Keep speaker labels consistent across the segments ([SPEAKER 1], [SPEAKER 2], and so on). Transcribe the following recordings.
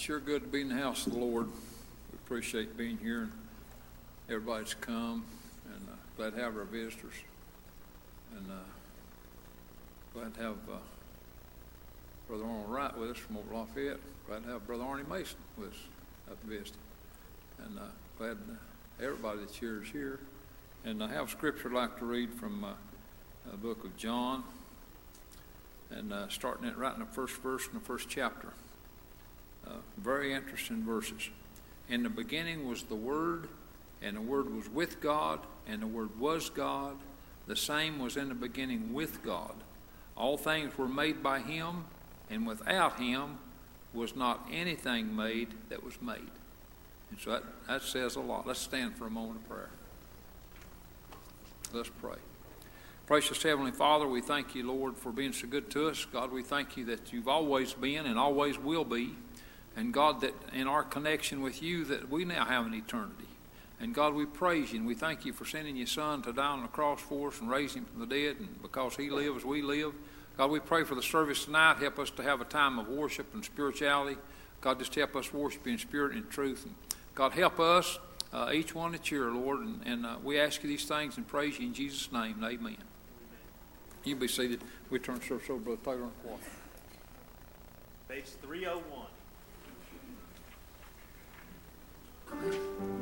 [SPEAKER 1] sure good to be in the house of the Lord. We appreciate being here and everybody's come and uh, glad to have our visitors. And uh, glad to have uh, Brother Arnold Wright with us from over Lafayette. Glad to have Brother Arnie Mason with us up visiting. And uh, glad everybody that's here is here. And I have scripture I'd like to read from uh, the book of John. And uh, starting it right in the first verse in the first chapter. Uh, very interesting verses. In the beginning was the Word, and the Word was with God, and the Word was God. The same was in the beginning with God. All things were made by Him, and without Him was not anything made that was made. And so that, that says a lot. Let's stand for a moment of prayer. Let's pray. Precious Heavenly Father, we thank you, Lord, for being so good to us. God, we thank you that you've always been and always will be. And God, that in our connection with you, that we now have an eternity. And God, we praise you and we thank you for sending your Son to die on the cross for us and raise him from the dead. And because he lives, we live. God, we pray for the service tonight. Help us to have a time of worship and spirituality. God, just help us worship in spirit and truth. And God, help us, uh, each one that's here, Lord. And, and uh, we ask you these things and praise you in Jesus' name. Amen. You be seated. We turn service over to Brother Taylor and Choir.
[SPEAKER 2] Page 301. Down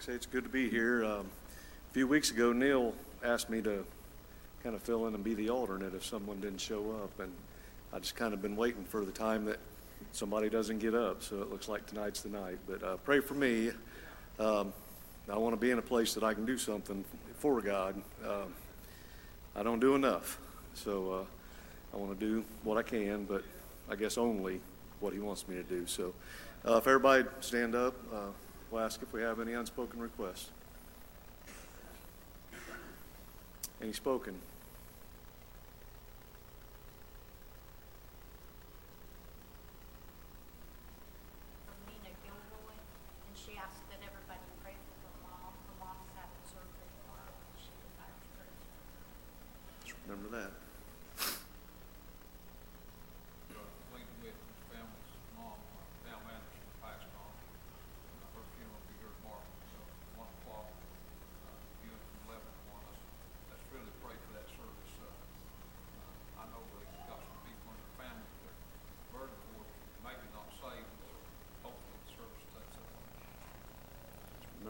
[SPEAKER 2] I
[SPEAKER 3] say, it's good to be here. Um, A few weeks ago, Neil asked me to kind of fill in and be the alternate if someone didn't show up, and I just kind of been waiting for the time that somebody doesn't get up, so it looks like tonight's the night. But uh, pray for me. Um, I want to be in a place that I can do something for God. Um, I don't do enough, so uh, I want to do what I can, but I guess only what He wants me to do. So uh, if everybody stand up, uh, we'll ask if we have any unspoken requests. Any spoken?
[SPEAKER 4] from Nina Gilroy, and she asked that everybody pray for her mom. Her mom's having surgery tomorrow, and she desires prayers for her.
[SPEAKER 3] Just remember that.
[SPEAKER 1] Lincoln with his family's mom, uh, Pam Anderson, passed on. Uh, Her funeral will be here tomorrow, so one o'clock, uh, you and eleven to one. Let's, let's really pray for that service. Uh, uh, I know they've got some people in their family that are burdened for, maybe not saved, so hopefully the service takes up.
[SPEAKER 3] Just remember Lee and his family.
[SPEAKER 5] surgery for Aaron, and uh, it's pretty serious. He has a um, rupture in his esophagus and his stomach is pulling up in there. So at seven o'clock in the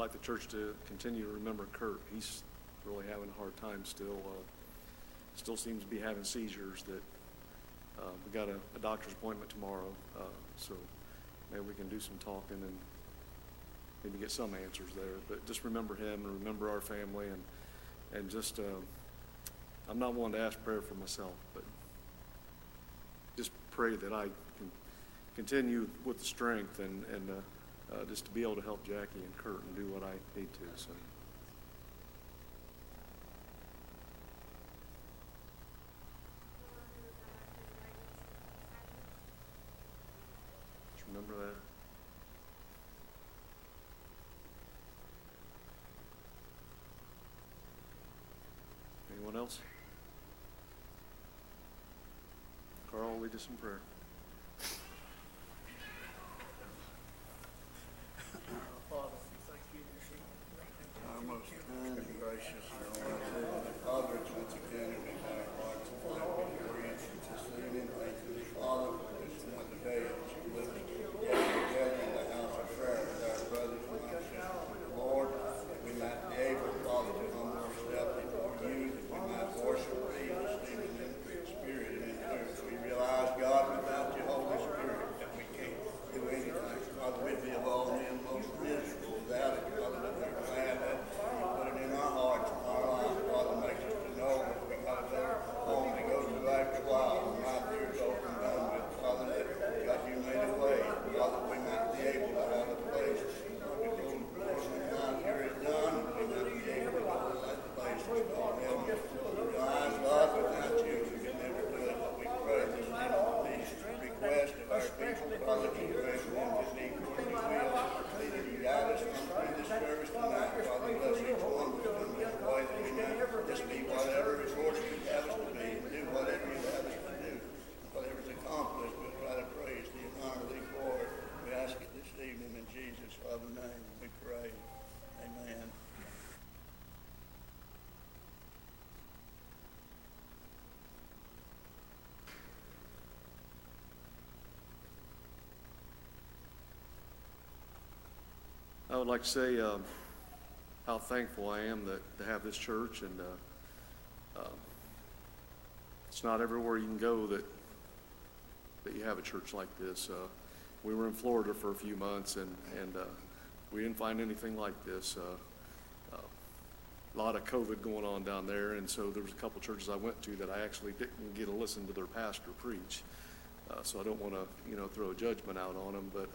[SPEAKER 3] like the church to continue to remember Kurt. He's really having a hard time still. Uh, still seems to be having seizures that, uh, we got a, a doctor's appointment tomorrow, uh, so maybe we can do some talking and maybe get some answers there. But just remember him and remember our family and, and just, uh, I'm not one to ask prayer for myself, but just pray that I can continue with the strength and, and, uh, just to be able to help Jackie and Kurt and do what I need to, so. Just remember that. Anyone else? Carl, lead us in prayer. Would like to say um, how thankful I am that, to have this church, and uh, um, it's not everywhere you can go that that you have a church like this. Uh, we were in Florida for a few months, and and uh, we didn't find anything like this. Uh, uh, a lot of COVID going on down there, and so there was a couple churches I went to that I actually didn't get to listen to their pastor preach. Uh, so I don't want to, you know, throw a judgment out on them, but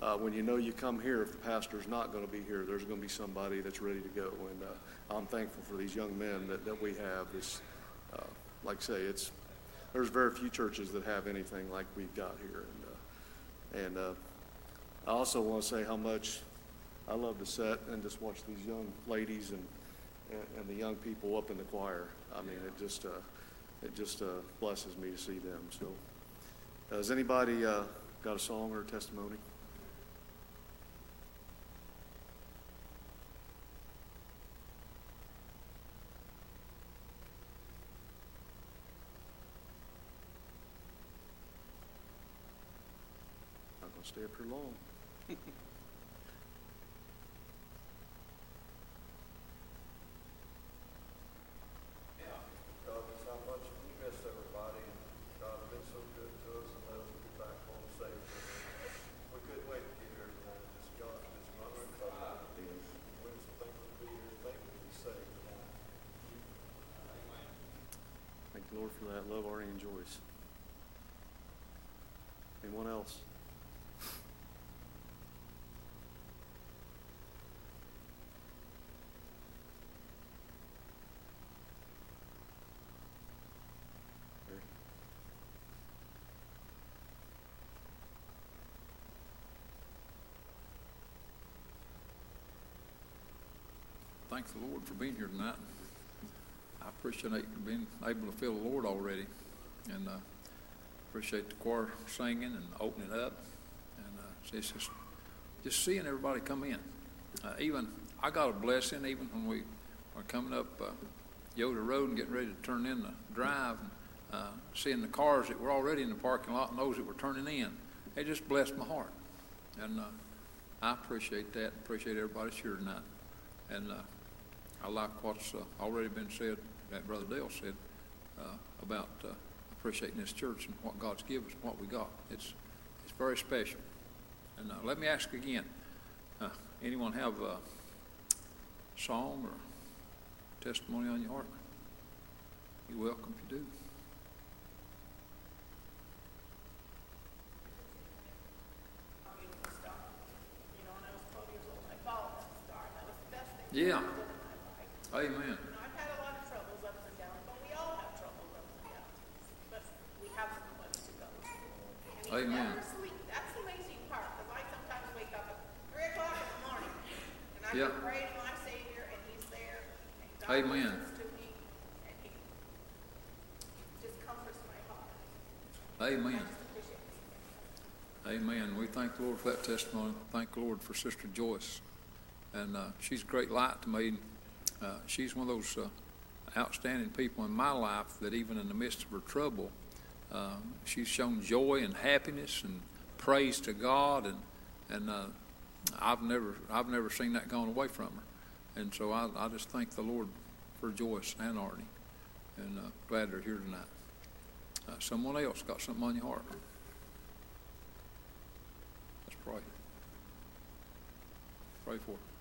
[SPEAKER 3] uh, when you know you come here, if the pastor's not going to be here, there's going to be somebody that's ready to go. And uh, I'm thankful for these young men that, that we have. This, uh, like I say, it's there's very few churches that have anything like we've got here. And uh, and uh, I also want to say how much I love to sit and just watch these young ladies and, and, and the young people up in the choir. I mean, it just, uh, it just, blesses me to see them, so. Has anybody, got a song or a testimony? Not stay up here long.
[SPEAKER 6] Yeah. God, not much, miss everybody, and God has been so good to us and let us get back home safe. We couldn't wait to get here tonight, just God, just honor and cover. We're so thankful to be here, thankful to be saved tonight.
[SPEAKER 3] Thank the Lord for that. Love Arnie and Joyce. Anyone else?
[SPEAKER 1] Thank the Lord for being here tonight. I appreciate being able to feel the Lord already, and uh, appreciate the choir singing and opening up, and uh, it's just just seeing everybody come in. Uh, even I got a blessing even when we were coming up uh, Yoder Road and getting ready to turn in the drive, and uh, seeing the cars that were already in the parking lot and those that were turning in. It just blessed my heart, and uh, I appreciate that. Appreciate everybody's here tonight, and. I like what's uh, already been said, that Brother Dale said, uh, about uh, appreciating this church and what God's given us, and what we got. It's, it's very special. And uh, let me ask again, uh, anyone have a song or testimony on your heart? You're welcome if you do.
[SPEAKER 5] I mean, the star, you know, when I was twelve years old, I followed that star, and that was the best thing
[SPEAKER 1] Yeah.
[SPEAKER 5] I did in my life.
[SPEAKER 1] Amen.
[SPEAKER 5] You know, I've had a lot of troubles, ups and downs, but we all have troubles, ups and downs, but we have somebody to go to. And
[SPEAKER 1] Amen.
[SPEAKER 5] never sleep, that's the amazing part, because I sometimes wake up at three o'clock in the morning, and I
[SPEAKER 1] Yeah.
[SPEAKER 5] can pray to my Savior, and He's there, and God
[SPEAKER 1] Amen.
[SPEAKER 5] to me, and He just comforts my heart.
[SPEAKER 1] Amen.
[SPEAKER 5] I just appreciate it.
[SPEAKER 1] Amen. We thank the Lord for that testimony. Thank the Lord for Sister Joyce. And uh, she's a great light to me. Uh, she's one of those uh, outstanding people in my life that even in the midst of her trouble, uh, she's shown joy and happiness and praise to God. And, and uh, I've, never, I've never seen that gone away from her. And so I, I just thank the Lord for Joyce and Arnie. And uh, glad they're here tonight. Someone else got something on your heart? Let's pray. Pray for it.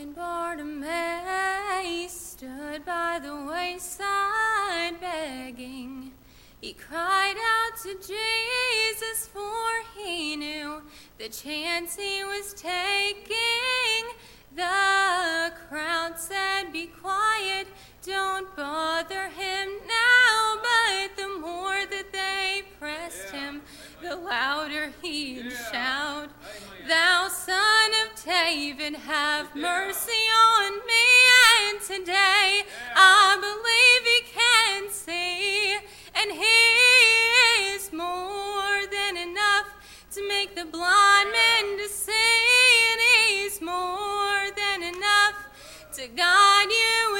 [SPEAKER 7] Blind Bartimaeus stood by the wayside begging. He cried out to Jesus, for he knew the chance he was taking. The crowd said, Be quiet, don't bother him now. But the more that they pressed him, the louder he'd shout, Thou son David, have mercy on me. And today I believe he can see, and he is more than enough to make the blind men to see, and he's more than enough to guide you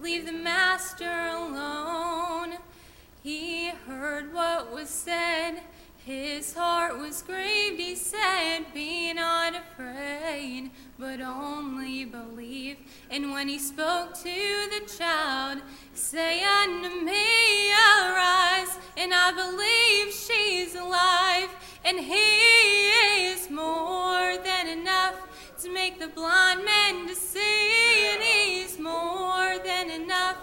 [SPEAKER 7] leave the master alone. He heard what was said, his heart was grieved. He said, Be not afraid, but only believe. And when he spoke to the child, Say unto me, Arise, and I believe she's alive, and he is more than enough to make the blind man to see, and he's more than enough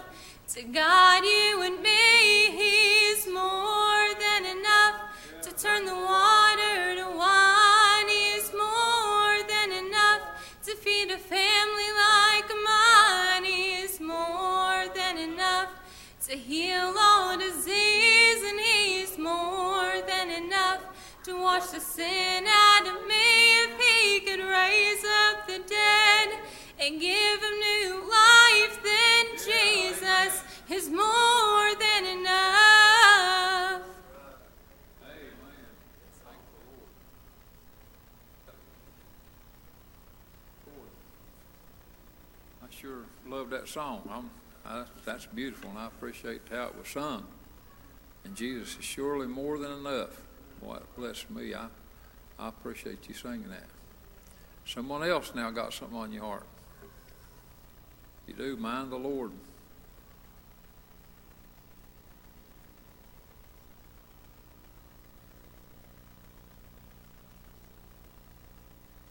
[SPEAKER 7] to guide you and me. He's more than enough to turn the water to wine. He's more than enough to feed a family like mine. He's more than enough to heal all disease, and he's more than enough to wash the sin out of me. Could raise up the dead and give him new life, then Jesus is more than enough.
[SPEAKER 1] I sure love that song. I, that's beautiful, and I appreciate how it was sung. And Jesus is surely more than enough. Boy, it blessed me. I, I appreciate you singing that. Someone else now got something on your heart. You do mind the Lord.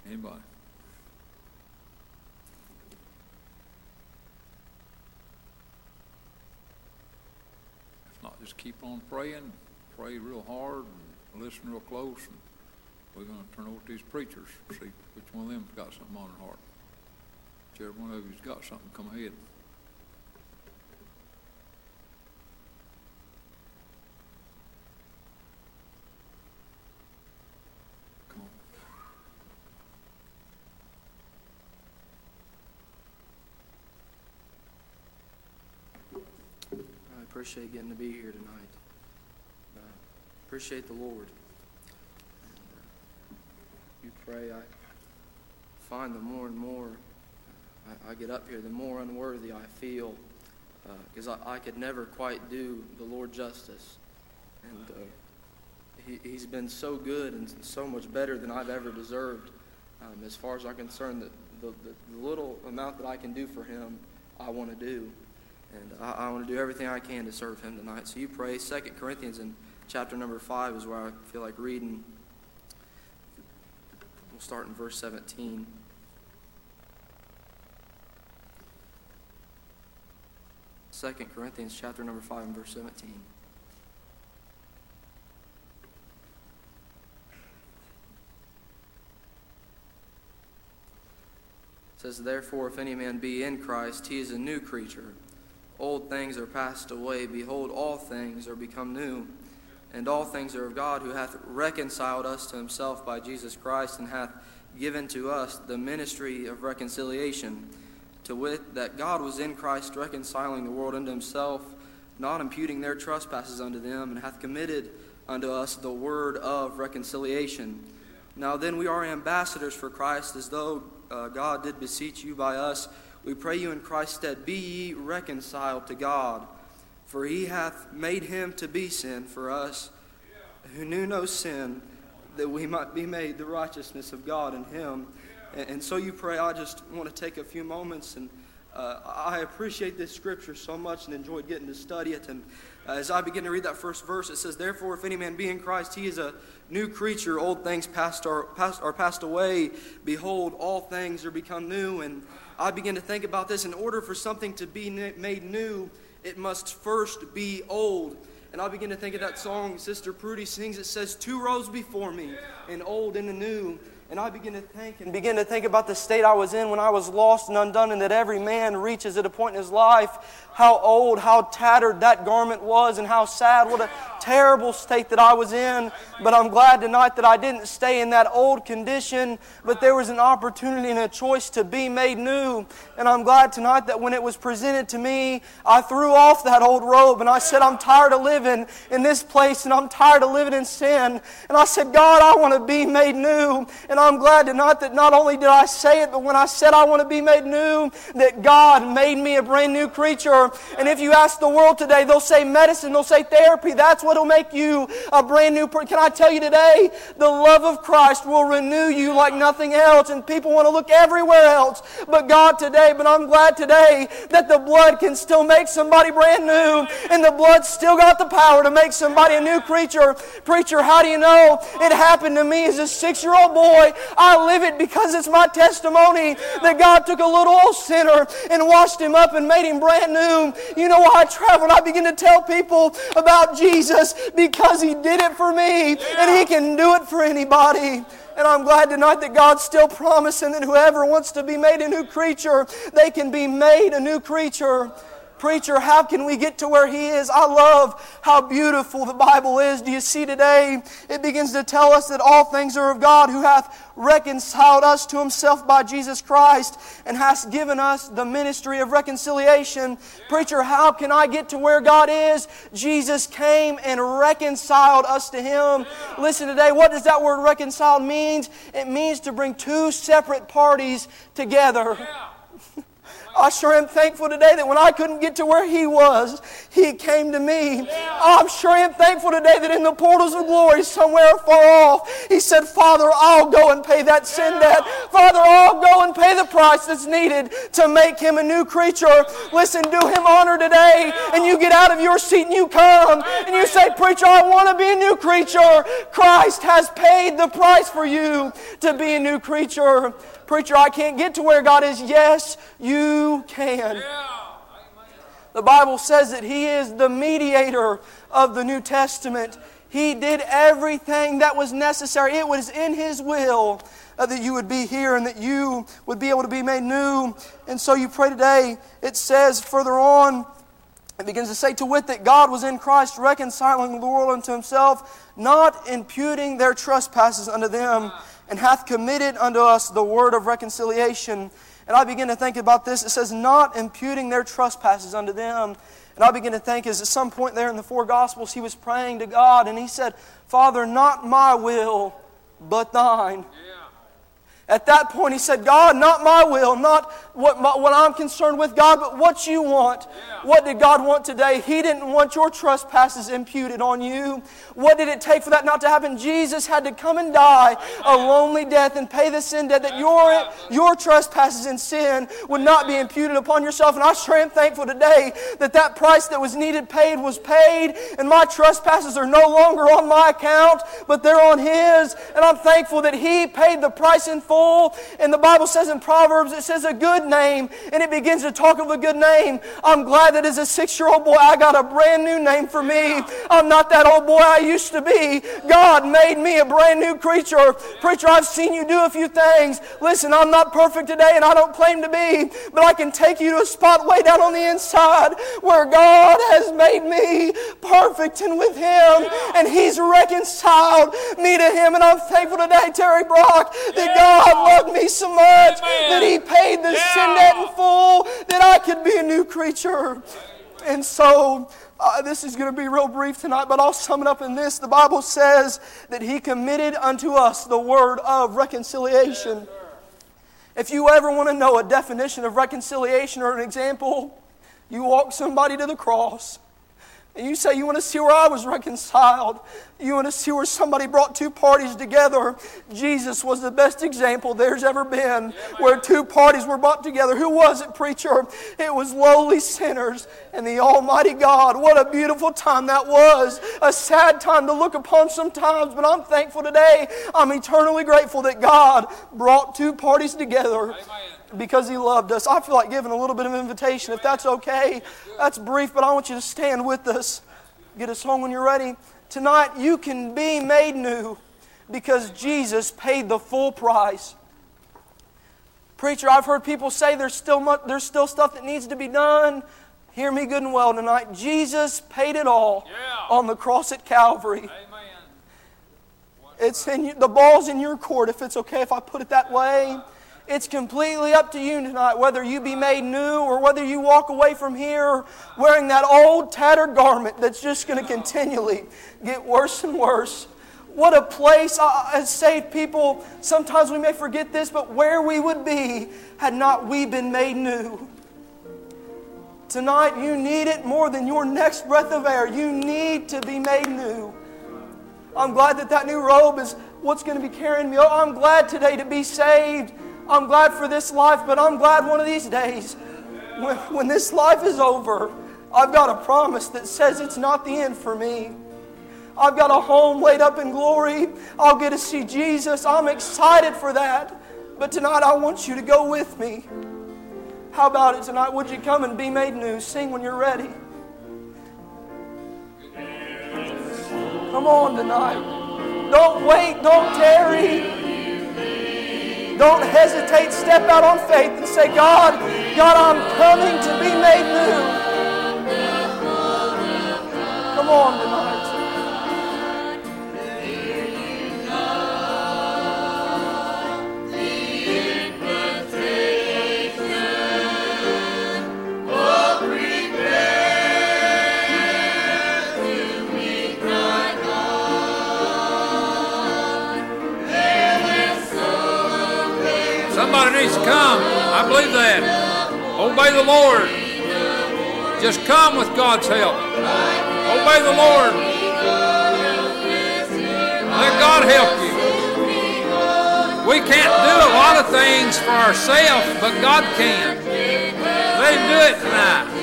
[SPEAKER 1] Anybody? If not, just keep on praying, pray real hard, and listen real close, and we're going to turn over to these preachers, see which one of them's got something on their heart. Whichever one of you's got something, come ahead. Come.
[SPEAKER 8] I appreciate getting to be here tonight. Uh, appreciate the Lord. Uh, you pray, I find the more and more I, I get up here, the more unworthy I feel, because I, I could never quite do the Lord justice. And uh, he, He's been so good and so much better than I've ever deserved. Um, as far as I'm concerned, the, the, the little amount that I can do for Him, I want to do. And I, I want to do everything I can to serve him tonight. So you pray. Second Corinthians in chapter number 5 is where I feel like reading. Start in verse 17. Second Corinthians chapter number 5 and verse 17. It says, Therefore, if any man be in Christ, he is a new creature. Old things are passed away. Behold, all things are become new. And all things are of God, who hath reconciled us to himself by Jesus Christ, and hath given to us the ministry of reconciliation, to wit, that God was in Christ reconciling the world unto himself, not imputing their trespasses unto them, and hath committed unto us the word of reconciliation. Now then, we are ambassadors for Christ, as though uh, God did beseech you by us. We pray you in Christ's stead, be ye reconciled to God. For he hath made him to be sin for us, who knew no sin, that we might be made the righteousness of God in him. And, so you pray, I just want to take a few moments and uh, I appreciate this scripture so much and enjoyed getting to study it. And uh, as I begin to read that first verse, it says, Therefore, if any man be in Christ, he is a new creature. Old things past are, past, are passed away. Behold, all things are become new. And I begin to think about this. In order for something to be made new, it must first be old. And I begin to think of that song Sister Prudy sings. It says, Two rows before me, an old and a new. And I begin to think and begin to think about the state I was in when I was lost and undone, and that every man reaches at a point in his life how old, how tattered that garment was, and how sad, what a terrible state that I was in. But I'm glad tonight that I didn't stay in that old condition, but there was an opportunity and a choice to be made new. And I'm glad tonight that when it was presented to me, I threw off that old robe and I said, I'm tired of living in this place and I'm tired of living in sin. And I said, God, I want to be made new. And I'm glad tonight that not only did I say it, but when I said I want to be made new, that God made me a brand new creature. And if you ask the world today, they'll say medicine, they'll say therapy. That's what will make you a brand new person. Can I tell you today, the love of Christ will renew you like nothing else. And people want to look everywhere else but God today. But I'm glad today that the blood can still make somebody brand new. And the blood still got the power to make somebody a new creature. Preacher, how do you know? It happened to me as a six year old boy. I live it because it's my testimony that God took a little old sinner and washed him up and made him brand new. You know why I traveled? I begin to tell people about Jesus because he did it for me and he can do it for anybody. And I'm glad tonight that God's still promising that whoever wants to be made a new creature, they can be made a new creature. Preacher, how can we get to where He is? I love how beautiful the Bible is. Do you see today? It begins to tell us that all things are of God who hath reconciled us to Himself by Jesus Christ and hath given us the ministry of reconciliation. Preacher, how can I get to where God is? Jesus came and reconciled us to Him. Listen today, what does that word reconciled mean? It means to bring two separate parties together. I sure am thankful today that when I couldn't get to where He was, He came to me. I'm sure I am thankful today that in the portals of glory, somewhere far off, He said, Father, I'll go and pay that sin debt. Father, I'll go and pay the price that's needed to make Him a new creature. Listen, do Him honor today, and you get out of your seat and you come and you say, Preacher, I want to be a new creature. Christ has paid the price for you to be a new creature. Preacher, I can't get to where God is. Yes, you can. The Bible says that He is the mediator of the New Testament. He did everything that was necessary. It was in His will uh, that you would be here and that you would be able to be made new. And so you pray today. It says further on, it begins to say, to wit, that God was in Christ reconciling the world unto Himself, not imputing their trespasses unto them and hath committed unto us the word of reconciliation. And I begin to think about this. It says, not imputing their trespasses unto them. And I begin to think, is at some point there in the four Gospels, he was praying to God and he said, Father, not my will, but thine. At that point, he said, God, not my will, not what, my, what I'm concerned with, God, but what you want. What did God want today? He didn't want your trespasses imputed on you. What did it take for that not to happen? Jesus had to come and die a lonely death and pay the sin debt that your, your trespasses and sin would not be imputed upon yourself. And I sure am thankful today that that price that was needed paid was paid, and my trespasses are no longer on my account, but they're on His. And I'm thankful that He paid the price in full full. And the Bible says in Proverbs, it says a good name, and it begins to talk of a good name. I'm glad that as a six year old boy, I got a brand new name for me. I'm not that old boy I used to be. God made me a brand new creature. Preacher, I've seen you do a few things. Listen, I'm not perfect today, and I don't claim to be, but I can take you to a spot way down on the inside where God has made me perfect and with Him, and He's reconciled me to Him. And I'm thankful today, Terry Brock, that God loved me so much that He paid the sin in full that I could be a new creature. And so, uh, this is going to be real brief tonight, but I'll sum it up in this. The Bible says that He committed unto us the word of reconciliation. If you ever want to know a definition of reconciliation or an example, you walk somebody to the cross and you say you want to see where I was reconciled. You want to see where somebody brought two parties together. Jesus was the best example there's ever been where two parties were brought together. Who was it, preacher? It was lowly sinners and the Almighty God. What a beautiful time that was. A sad time to look upon sometimes, but I'm thankful today. I'm eternally grateful that God brought two parties together. Amen because He loved us. I feel like giving a little bit of invitation, if that's okay. That's brief, but I want you to stand with us. Get us home when you're ready. Tonight, you can be made new because Jesus paid the full price. Preacher, I've heard people say there's still, much, there's still stuff that needs to be done. Hear me good and well tonight. Jesus paid it all yeah. on the cross at Calvary. Amen. It's in you, the ball's in your court, if it's okay if I put it that way. It's completely up to you tonight whether you be made new or whether you walk away from here wearing that old tattered garment that's just going to continually get worse and worse. What a place as saved people. Sometimes we may forget this, but where we would be had not we been made new. Tonight, you need it more than your next breath of air. You need to be made new. I'm glad that that new robe is what's going to be carrying me. Oh, I'm glad today to be saved. I'm glad for this life, but I'm glad one of these days, when, when this life is over, I've got a promise that says it's not the end for me. I've got a home laid up in glory. I'll get to see Jesus. I'm excited for that. But tonight I want you to go with me. How about it tonight? Would you come and be made new? Sing when you're ready. Come on tonight. Don't wait. Don't tarry. Don't hesitate. Step out on faith and say, God, God, I'm coming to be made new. Come on tonight.
[SPEAKER 1] Somebody come. I believe that. Obey the Lord. Just come with God's help. Obey the Lord. Let God help you. We can't do a lot of things for ourselves, but God can. Let Him do it tonight.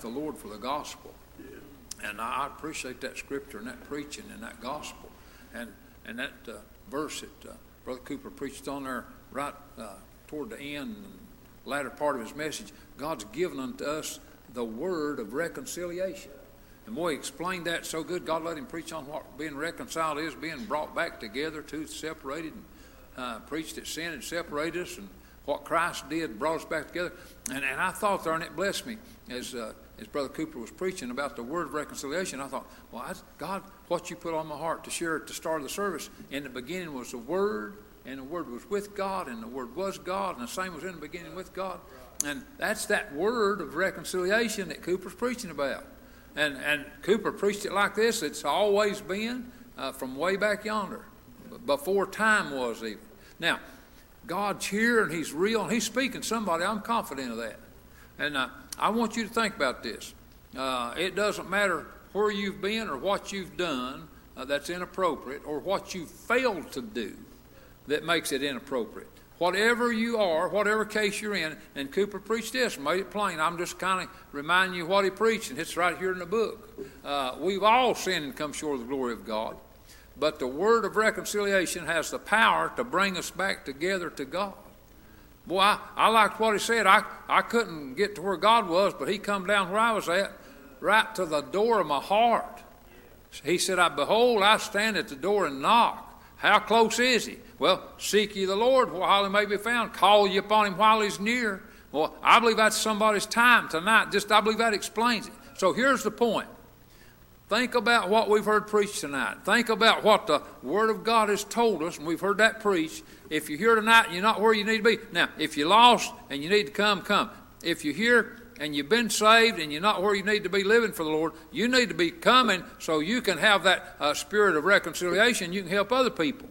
[SPEAKER 1] Thank the Lord for the gospel. And I I appreciate that scripture and that preaching and that gospel. And, and that uh, verse that uh, Brother Cooper preached on there right uh, toward the end, and latter part of his message. God's given unto us the word of reconciliation. And boy, he explained that so good. God let him preach on what being reconciled is, being brought back together, two separated, and uh, preached that sin had separated us, and what Christ did brought us back together. And, and I thought there, and it blessed me as uh, as Brother Cooper was preaching about the word of reconciliation. I thought, well, I, God, what you put on my heart to share at the start of the service in the beginning was the word, and the word was with God, and the word was God, and the same was in the beginning with God. And that's that word of reconciliation that Cooper's preaching about. And, and Cooper preached it like this it's always been uh, from way back yonder, before time was even. Now, God's here and He's real and He's speaking somebody. I'm confident of that. And uh, I want you to think about this. Uh, it doesn't matter where you've been or what you've done uh, that's inappropriate or what you failed to do that makes it inappropriate. Whatever you are, whatever case you're in, and Cooper preached this, made it plain. I'm just kind of reminding you what he preached, and it's right here in the book. Uh, we've all sinned and come short of the glory of God. But the word of reconciliation has the power to bring us back together to God. Boy, I, I liked what he said. I, I couldn't get to where God was, but he come down where I was at, right to the door of my heart. He said, I behold, I stand at the door and knock. How close is he? Well, seek ye the Lord while he may be found. Call ye upon him while he's near. Well, I believe that's somebody's time tonight. Just I believe that explains it. So here's the point. Think about what we've heard preached tonight. Think about what the Word of God has told us, and we've heard that preached. If you're here tonight and you're not where you need to be, now, if you're lost and you need to come, come. If you're here and you've been saved and you're not where you need to be living for the Lord, you need to be coming so you can have that uh, spirit of reconciliation. You can help other people.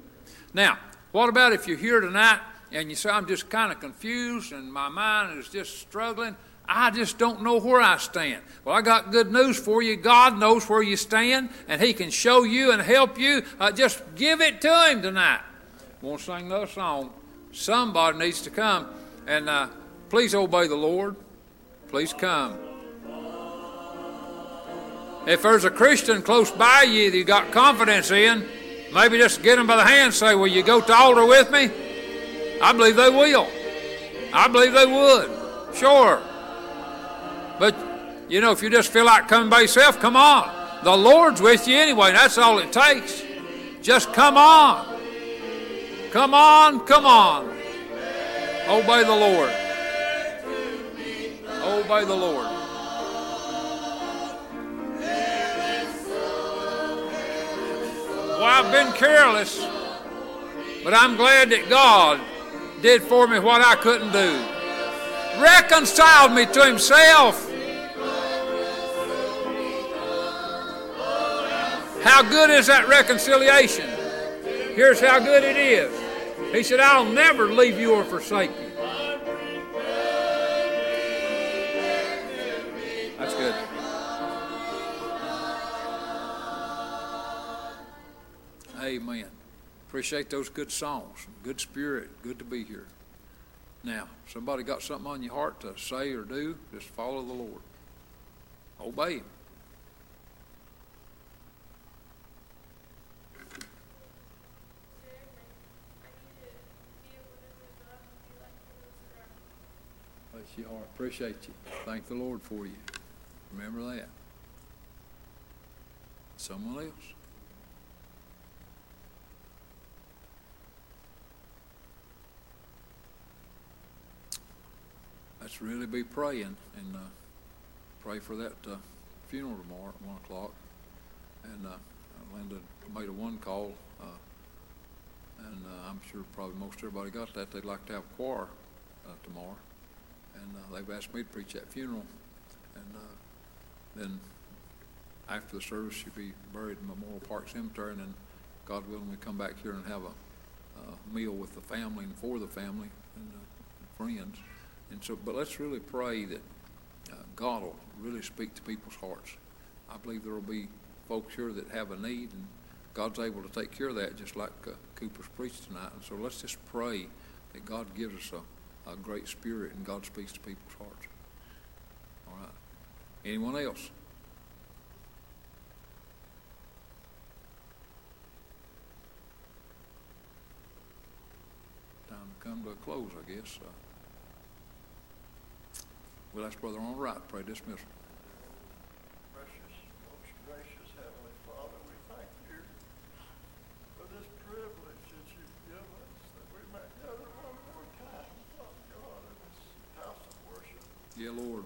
[SPEAKER 1] Now, what about if you're here tonight and you say, I'm just kind of confused and my mind is just struggling? I just don't know where I stand. Well, I got good news for you. God knows where you stand, and He can show you and help you. Uh, just give it to Him tonight. Want to sing another song? Somebody needs to come, and uh, please obey the Lord. Please come. If there's a Christian close by you that you got confidence in, maybe just get them by the hand and say, Will you go to altar with me? I believe they will. I believe they would. Sure. But, you know, if you just feel like coming by yourself, come on. The Lord's with you anyway, that's all it takes. Just come on. Come on, come on. Oh, Obey the Lord. Oh, Obey the Lord. Well, I've been careless. But I'm glad that God did for me what I couldn't do. Reconciled me to Himself. How good is that reconciliation? Here's how good it is. He said, I'll never leave you or forsake you. That's good. Amen. Appreciate those good songs. Good spirit. Good to be here. Now, somebody got something on your heart to say or do, just follow the Lord. Obey Him. Your. Appreciate you. Thank the Lord for you. Remember that. Someone else. Let's really be praying and uh, pray for that uh, funeral tomorrow at one o'clock. And uh, Linda made a one call, uh, and uh, I'm sure probably most everybody got that. They'd like to have a choir uh, tomorrow, and uh, they've asked me to preach that funeral. And uh, then after the service, she'll be buried in Memorial Park Cemetery, and then God willing, we come back here and have a, a meal with the family and for the family and uh, friends. And so, but let's really pray that uh, God will really speak to people's hearts. I believe there will be folks here that have a need, and God's able to take care of that, just like uh, Cooper's preached tonight. And so, let's just pray that God gives us a, a great spirit and God speaks to people's hearts. All right. Anyone else? Time to come to a close, I guess. Uh, we'll ask Brother on the right to pray dismissal. Dear Lord.